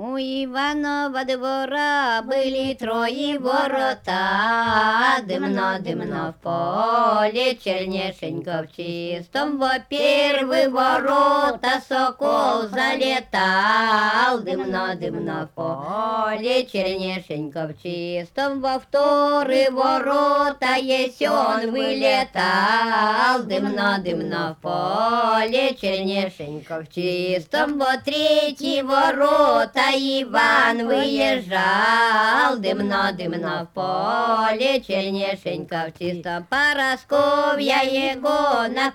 У Иванова двора были трое ворота, Дымно, дымно в поле, чернешенько в чистом. Во первые ворота сокол залетал, Дымно, дымно в поле, чернешенько в чистом. Во вторые ворота есен вылетал, Дымно, дымно в поле, чернешенько в чистом. Во третьи ворота Иван выезжал, дымно-дымно в поле, чернешенько в чистом Поросковья его на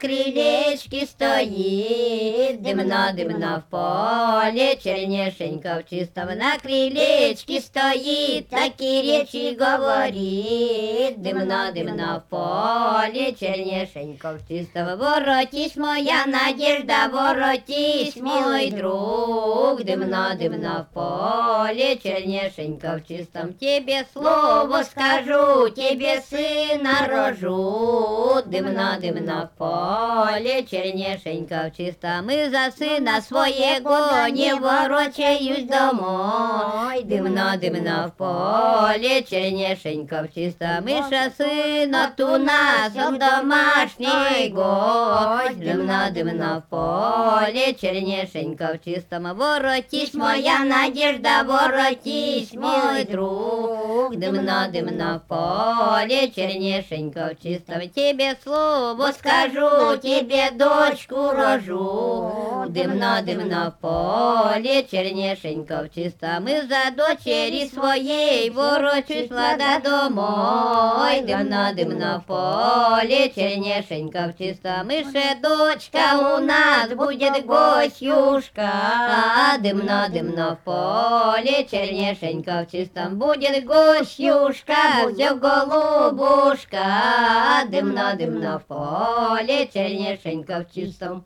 стоит, дымно-дымно в поле, чернешенько в чистом на крылечке стоит, такие речи говорит, дымно-дымно в поле, чернешенько в чистом Воротись, моя надежда, воротись, мой друг, дымно-дымно в поле, чернешенько в чистом тебе слово скажу, тебе сына рожу. Дымно-дымно в поле, чернешенько в чистом, и за сына своего не ворочаюсь домой. Дымно-дымно в поле, чернешенько в чистом, и сына у нас домашний гость. Дымно-дымно в поле, чернешенько в чистом, воротись, моя надежда, воротись, мой друг. Дымно-дымно в поле, чернешенько в чистом, тебе слово скажу, тебе дочку рожу. Дымно-дымно в поле, чернешенько в чистом, и за дочери своей ворочусь лада домой. Дымно-дымно в поле, чернешенько в чистом, и ше дочка у нас будет гостюшка. Дымно-дымно в поле, чернешенько в чистом, будет гостюшка, все голубушка. Дымно-дымно в поле, чернешенько в чистом.